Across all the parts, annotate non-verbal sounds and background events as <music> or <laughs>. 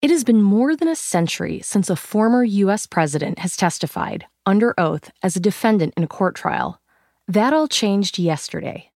It has been more than a century since a former U.S. president has testified under oath as a defendant in a court trial. That all changed yesterday.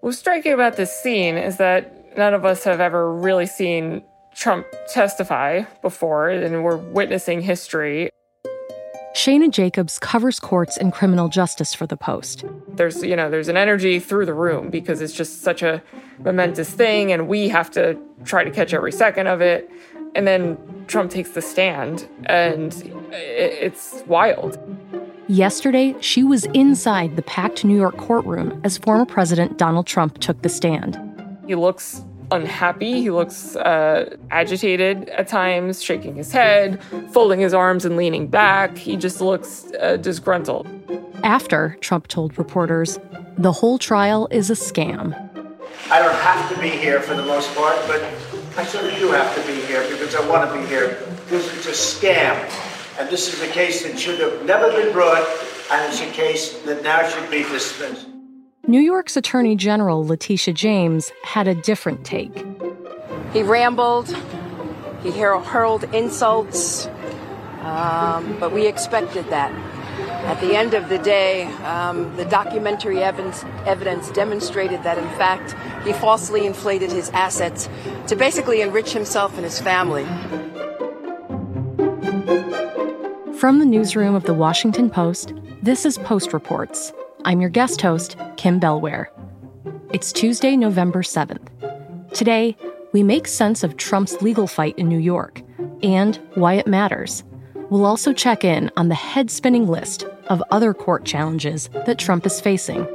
What's striking about this scene is that none of us have ever really seen Trump testify before, and we're witnessing history. Shayna Jacobs covers courts and criminal justice for the Post. There's, you know, there's an energy through the room because it's just such a momentous thing and we have to try to catch every second of it. And then Trump takes the stand and it's wild. Yesterday, she was inside the packed New York courtroom as former President Donald Trump took the stand. He looks unhappy. He looks uh, agitated at times, shaking his head, folding his arms and leaning back. He just looks uh, disgruntled. After, Trump told reporters, the whole trial is a scam. I don't have to be here for the most part, but I sort of do have to be here because I want to be here. Because it's a scam. And this is a case that should have never been brought, and it's a case that now should be dismissed. New York's Attorney General Letitia James had a different take. He rambled, he hurled insults, um, but we expected that. At the end of the day, um, the documentary evidence, evidence demonstrated that, in fact, he falsely inflated his assets to basically enrich himself and his family. From the newsroom of the Washington Post, this is Post Reports. I'm your guest host, Kim Bellware. It's Tuesday, November 7th. Today, we make sense of Trump's legal fight in New York and why it matters. We'll also check in on the head spinning list of other court challenges that Trump is facing.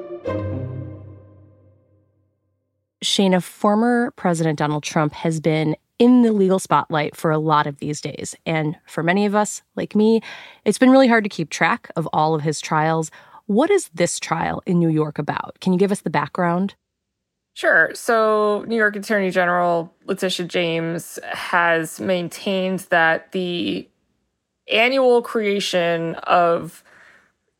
Shayna, former President Donald Trump has been in the legal spotlight for a lot of these days. And for many of us, like me, it's been really hard to keep track of all of his trials what is this trial in New York about? Can you give us the background? Sure. So, New York Attorney General Letitia James has maintained that the annual creation of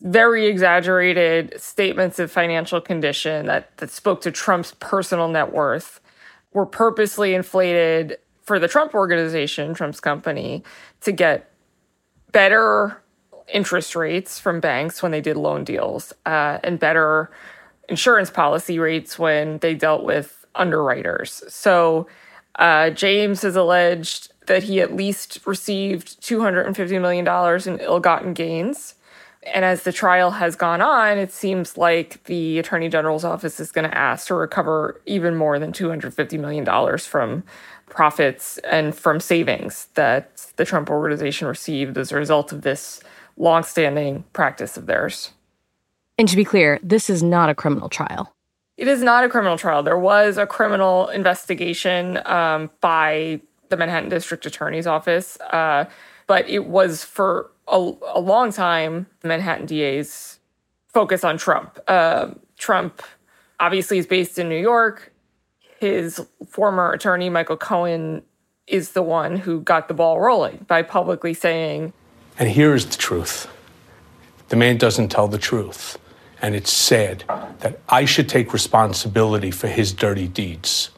very exaggerated statements of financial condition that, that spoke to Trump's personal net worth were purposely inflated for the Trump organization, Trump's company, to get better interest rates from banks when they did loan deals uh, and better insurance policy rates when they dealt with underwriters. So uh, James has alleged that he at least received $250 million in ill gotten gains. And as the trial has gone on, it seems like the Attorney General's office is going to ask to recover even more than $250 million from profits and from savings that the Trump organization received as a result of this longstanding practice of theirs. And to be clear, this is not a criminal trial. It is not a criminal trial. There was a criminal investigation um, by the Manhattan District Attorney's Office, uh, but it was for a, a, long time the Manhattan DA's focus on Trump. Uh, Trump obviously is based in New York. His former attorney, Michael Cohen, is the one who got the ball rolling by publicly saying and here is the truth the man doesn't tell the truth. And it's sad that I should take responsibility for his dirty deeds.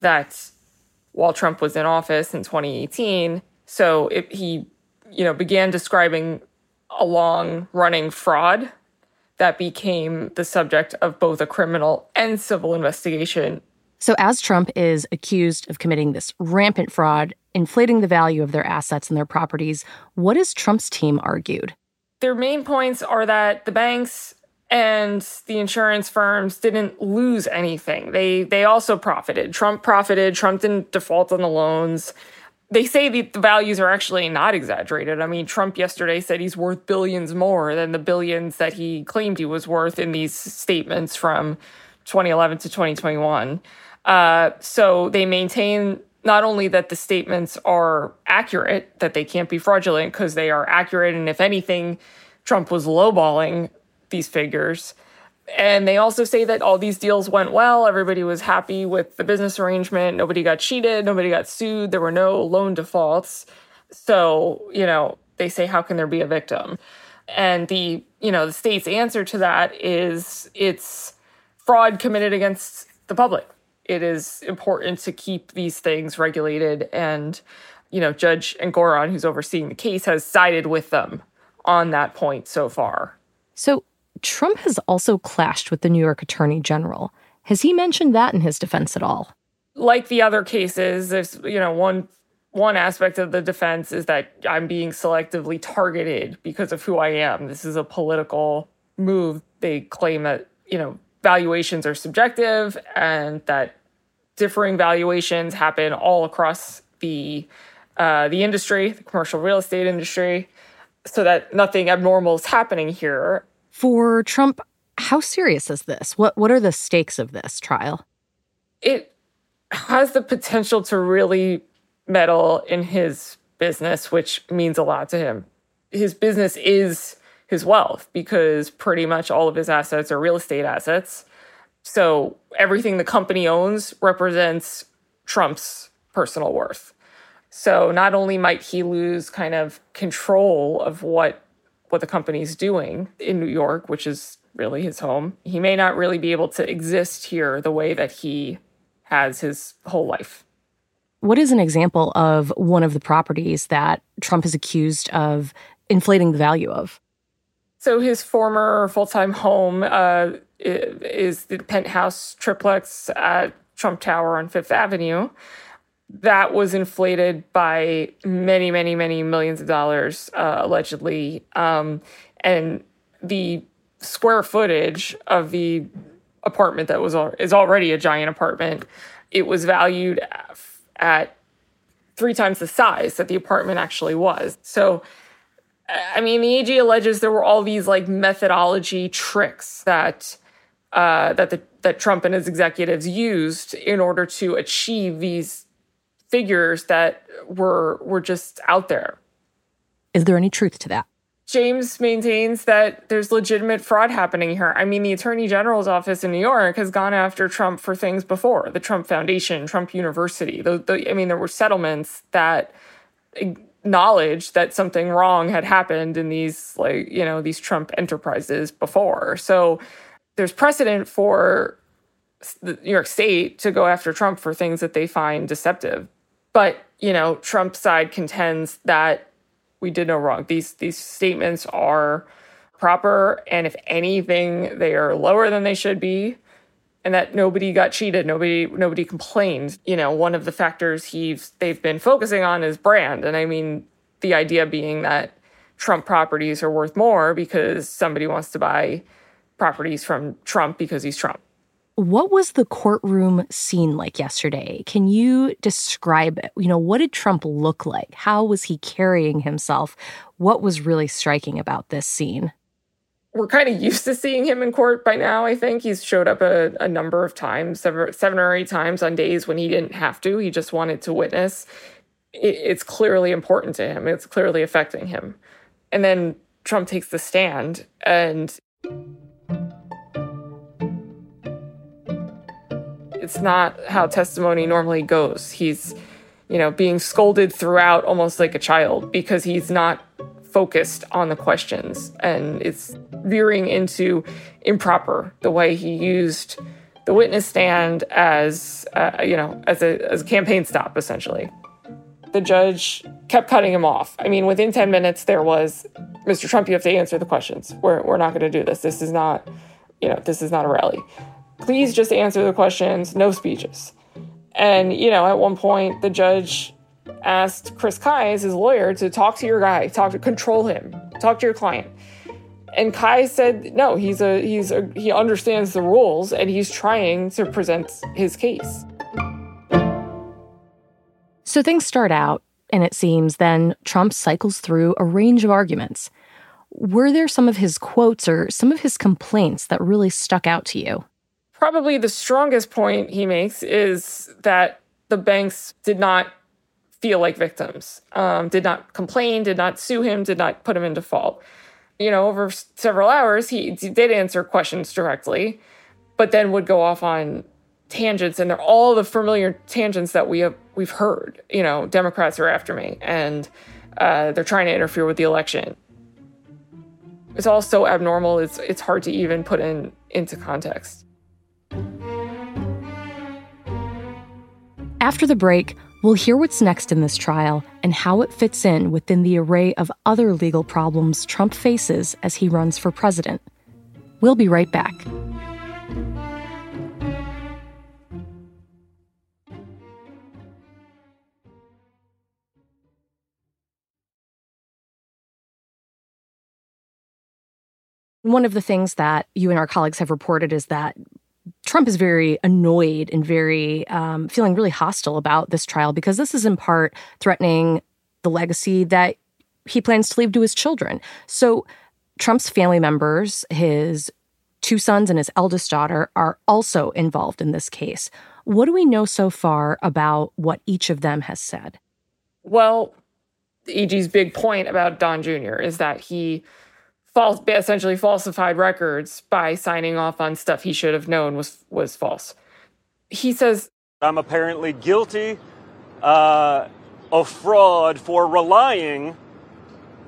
That while Trump was in office in 2018, so it, he, you know, began describing a long running fraud that became the subject of both a criminal and civil investigation. So, as Trump is accused of committing this rampant fraud inflating the value of their assets and their properties. What has Trump's team argued? Their main points are that the banks and the insurance firms didn't lose anything. They they also profited. Trump profited. Trump didn't default on the loans. They say the values are actually not exaggerated. I mean, Trump yesterday said he's worth billions more than the billions that he claimed he was worth in these statements from 2011 to 2021. Uh, so they maintain not only that the statements are accurate, that they can't be fraudulent because they are accurate, and if anything, Trump was lowballing these figures. And they also say that all these deals went well. Everybody was happy with the business arrangement. Nobody got cheated. Nobody got sued. There were no loan defaults. So, you know, they say, how can there be a victim? And the, you know, the state's answer to that is it's fraud committed against the public it is important to keep these things regulated. And, you know, Judge Engoron, who's overseeing the case, has sided with them on that point so far. So Trump has also clashed with the New York Attorney General. Has he mentioned that in his defense at all? Like the other cases, there's, you know, one one aspect of the defense is that I'm being selectively targeted because of who I am. This is a political move. They claim that, you know, valuations are subjective and that differing valuations happen all across the uh, the industry, the commercial real estate industry, so that nothing abnormal is happening here. For Trump, how serious is this? What what are the stakes of this trial? It has the potential to really meddle in his business, which means a lot to him. His business is his wealth because pretty much all of his assets are real estate assets. So everything the company owns represents Trump's personal worth. So not only might he lose kind of control of what what the company's doing in New York, which is really his home, he may not really be able to exist here the way that he has his whole life. What is an example of one of the properties that Trump is accused of inflating the value of? So his former full-time home uh, is the penthouse triplex at Trump Tower on Fifth Avenue. That was inflated by many, many, many millions of dollars, uh, allegedly. Um, and the square footage of the apartment that was is already a giant apartment. It was valued at three times the size that the apartment actually was. So I mean, the AG alleges there were all these like methodology tricks that uh, that the, that Trump and his executives used in order to achieve these figures that were were just out there. Is there any truth to that? James maintains that there's legitimate fraud happening here. I mean, the Attorney General's office in New York has gone after Trump for things before the Trump Foundation, Trump University. The, the, I mean, there were settlements that knowledge that something wrong had happened in these like you know these Trump enterprises before. So there's precedent for the New York State to go after Trump for things that they find deceptive. But you know, Trump's side contends that we did no wrong. These these statements are proper, and if anything, they are lower than they should be and that nobody got cheated nobody nobody complained. You know one of the factors he's they've been focusing on is brand. And i mean the idea being that trump properties are worth more because somebody wants to buy properties from trump because he's trump. What was the courtroom scene like yesterday? Can you describe it? You know what did trump look like? How was he carrying himself? What was really striking about this scene we're kind of used to seeing him in court by now. I think he's showed up a, a number of times, seven, or eight times on days when he didn't have to. He just wanted to witness. It, it's clearly important to him. It's clearly affecting him. And then Trump takes the stand, and it's not how testimony normally goes. He's, you know, being scolded throughout almost like a child because he's not focused on the questions and it's veering into improper the way he used the witness stand as uh, you know as a, as a campaign stop essentially. The judge kept cutting him off. I mean within 10 minutes there was mr trump you have to answer the questions. We're, we're not going to do this. This is not you know this is not a rally. Please just answer the questions. No speeches. And you know at one point the judge asked Chris Kise, his lawyer, to talk to your guy, talk to control him, talk to your client. And Kai said, no, he's a he's a he understands the rules and he's trying to present his case. So things start out, and it seems then Trump cycles through a range of arguments. Were there some of his quotes or some of his complaints that really stuck out to you? Probably the strongest point he makes is that the banks did not feel like victims, um, did not complain, did not sue him, did not put him in default. You know, over several hours, he did answer questions directly, but then would go off on tangents, and they're all the familiar tangents that we have we've heard. You know, Democrats are after me, and uh, they're trying to interfere with the election. It's all so abnormal. It's it's hard to even put in into context. After the break, we'll hear what's next in this trial and how it fits in within the array of other legal problems Trump faces as he runs for president. We'll be right back. One of the things that you and our colleagues have reported is that Trump is very annoyed and very um, feeling really hostile about this trial because this is in part threatening the legacy that he plans to leave to his children. So, Trump's family members, his two sons and his eldest daughter, are also involved in this case. What do we know so far about what each of them has said? Well, A.G.'s big point about Don Jr. is that he false, essentially falsified records by signing off on stuff he should have known was was false. He says, "I'm apparently guilty uh, of fraud for relying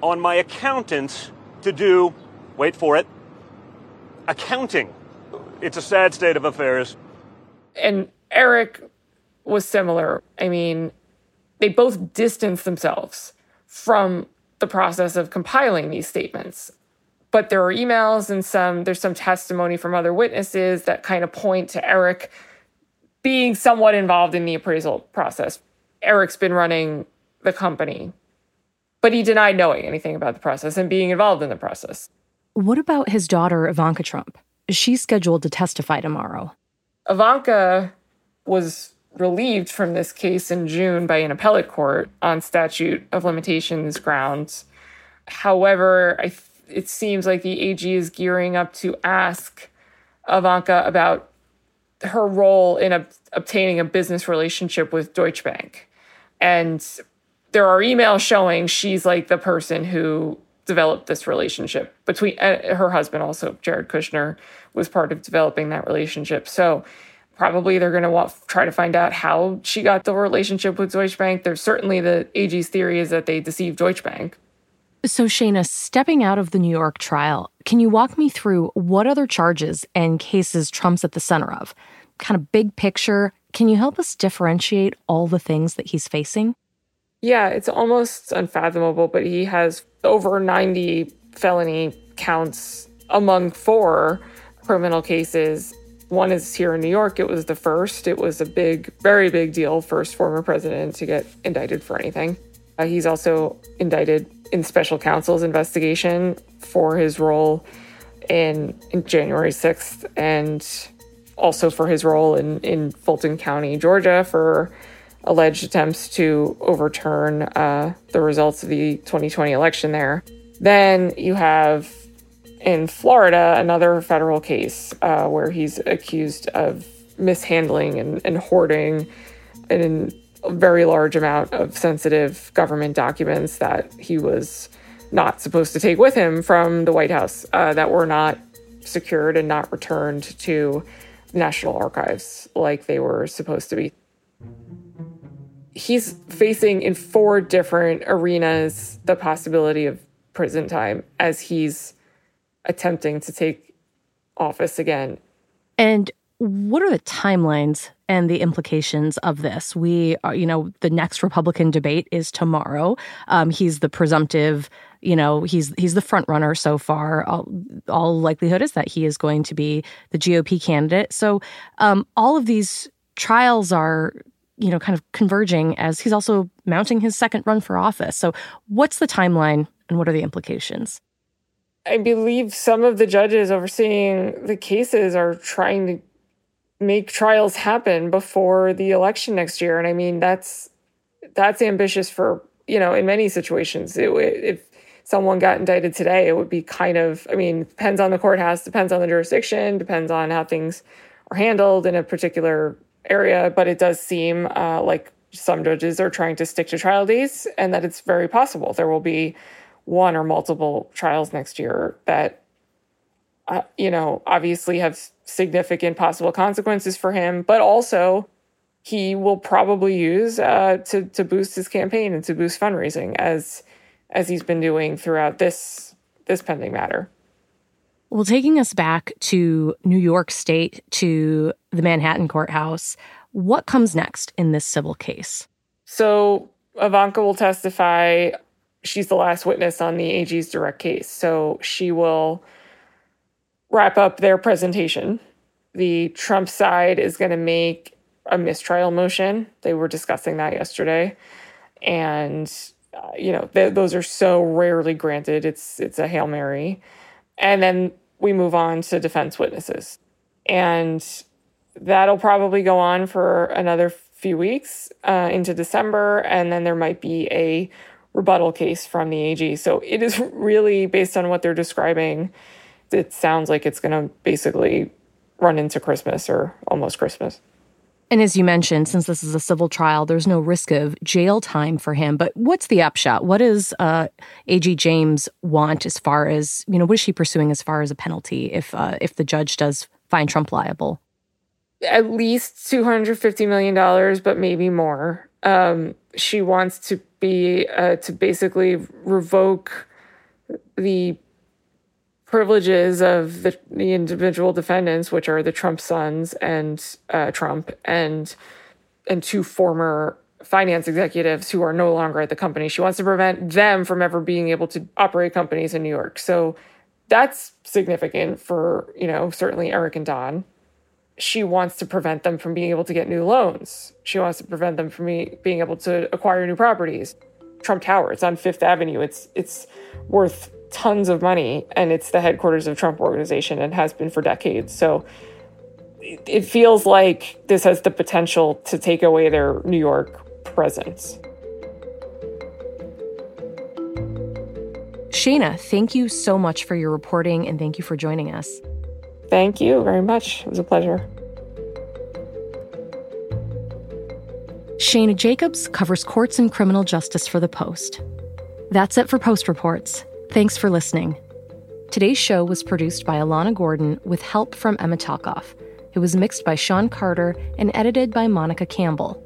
on my accountant to do, wait for it, accounting. It's a sad state of affairs." And Eric was similar. I mean, they both distanced themselves from the process of compiling these statements but there are emails and some there's some testimony from other witnesses that kind of point to Eric being somewhat involved in the appraisal process. Eric's been running the company, but he denied knowing anything about the process and being involved in the process. What about his daughter, Ivanka Trump? She's scheduled to testify tomorrow. Ivanka was relieved from this case in June by an appellate court on statute of limitations grounds. However, I it seems like the AG is gearing up to ask Ivanka about her role in a, obtaining a business relationship with Deutsche Bank. And there are emails showing she's like the person who developed this relationship between uh, her husband also Jared Kushner was part of developing that relationship. So probably they're going to try to find out how she got the relationship with Deutsche Bank. There's certainly the AG's theory is that they deceived Deutsche Bank. So, Shayna, stepping out of the New York trial, can you walk me through what other charges and cases Trump's at the center of? Kind of big picture, can you help us differentiate all the things that he's facing? Yeah, it's almost unfathomable, but he has over 90 felony counts among four criminal cases. One is here in New York. It was the first. It was a big, very big deal, first former president to get indicted for anything. Uh, he's also indicted in special counsel's investigation for his role in, in January 6th and also for his role in, in Fulton County, Georgia, for alleged attempts to overturn uh, the results of the 2020 election there. Then you have in Florida another federal case uh, where he's accused of mishandling and, and hoarding an very large amount of sensitive government documents that he was not supposed to take with him from the White House uh, that were not secured and not returned to National Archives like they were supposed to be. He's facing in four different arenas the possibility of prison time as he's attempting to take office again. And what are the timelines and the implications of this? We, are, you know, the next Republican debate is tomorrow. Um, he's the presumptive, you know, he's he's the front runner so far. All, all likelihood is that he is going to be the GOP candidate. So um, all of these trials are, you know, kind of converging as he's also mounting his second run for office. So what's the timeline and what are the implications? I believe some of the judges overseeing the cases are trying to make trials happen before the election next year. And I mean, that's that's ambitious for you know in many situations. It, if someone got indicted today, it would be kind of I mean, depends on the courthouse, depends on the jurisdiction, depends on how things are handled in a particular area. But it does seem uh, like some judges are trying to stick to trial days, and that it's very possible there will be one or multiple trials next year that uh, you know obviously have significant possible consequences for him, but also he will probably use uh, to to boost his campaign and to boost fundraising as as he's been doing throughout this this pending matter. Well, taking us back to New York State, to the Manhattan courthouse, what comes next in this civil case? So, Ivanka will testify. She's the last witness on the AG's direct case. So, she will wrap up their presentation. The Trump side is going to make a mistrial motion. They were discussing that yesterday. And, uh, you know, th- those are so rarely granted. It's it's a Hail Mary. And then we move on to defense witnesses. And that'll probably go on for another few weeks uh, into December. And then there might be a rebuttal case from the AG. So it is <laughs> really based on what they're describing. It sounds like it's going to basically run into Christmas or almost Christmas. And as you mentioned, since this is a civil trial, there's no risk of jail time for him. But what's the upshot? What does uh, A.G. James want as far as you know? What is she pursuing as far as a penalty if uh, if the judge does find Trump liable? At least two hundred fifty million dollars, but maybe more. Um, she wants to be uh, to basically revoke the privileges of the, the individual defendants, which are the Trump sons and uh, Trump, and and two former finance executives who are no longer at the company. She wants to prevent them from ever being able to operate companies in New York. So that's significant for you know certainly Eric and Don. She wants to prevent them from being able to get new loans. She wants to prevent them from being able to acquire new properties. Trump Tower, it's on Fifth Avenue. It's it's worth tons of money and it's the headquarters of Trump organization and has been for decades. So it feels like this has the potential to take away their New York presence. Shayna, thank you so much for your reporting and thank you for joining us. Thank you very much. It was a pleasure. Shayna Jacobs covers courts and criminal justice for The Post. That's it for Post Reports. Thanks for listening. Today's show was produced by Alana Gordon with help from Emma Talkoff. It was mixed by Sean Carter and edited by Monica Campbell.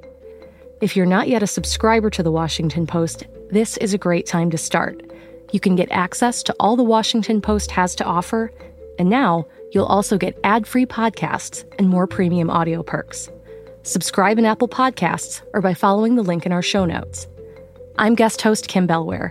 If you're not yet a subscriber to the Washington Post, this is a great time to start. You can get access to all the Washington Post has to offer, and now you'll also get ad free podcasts and more premium audio perks. Subscribe in Apple Podcasts or by following the link in our show notes. I'm guest host Kim Bellware.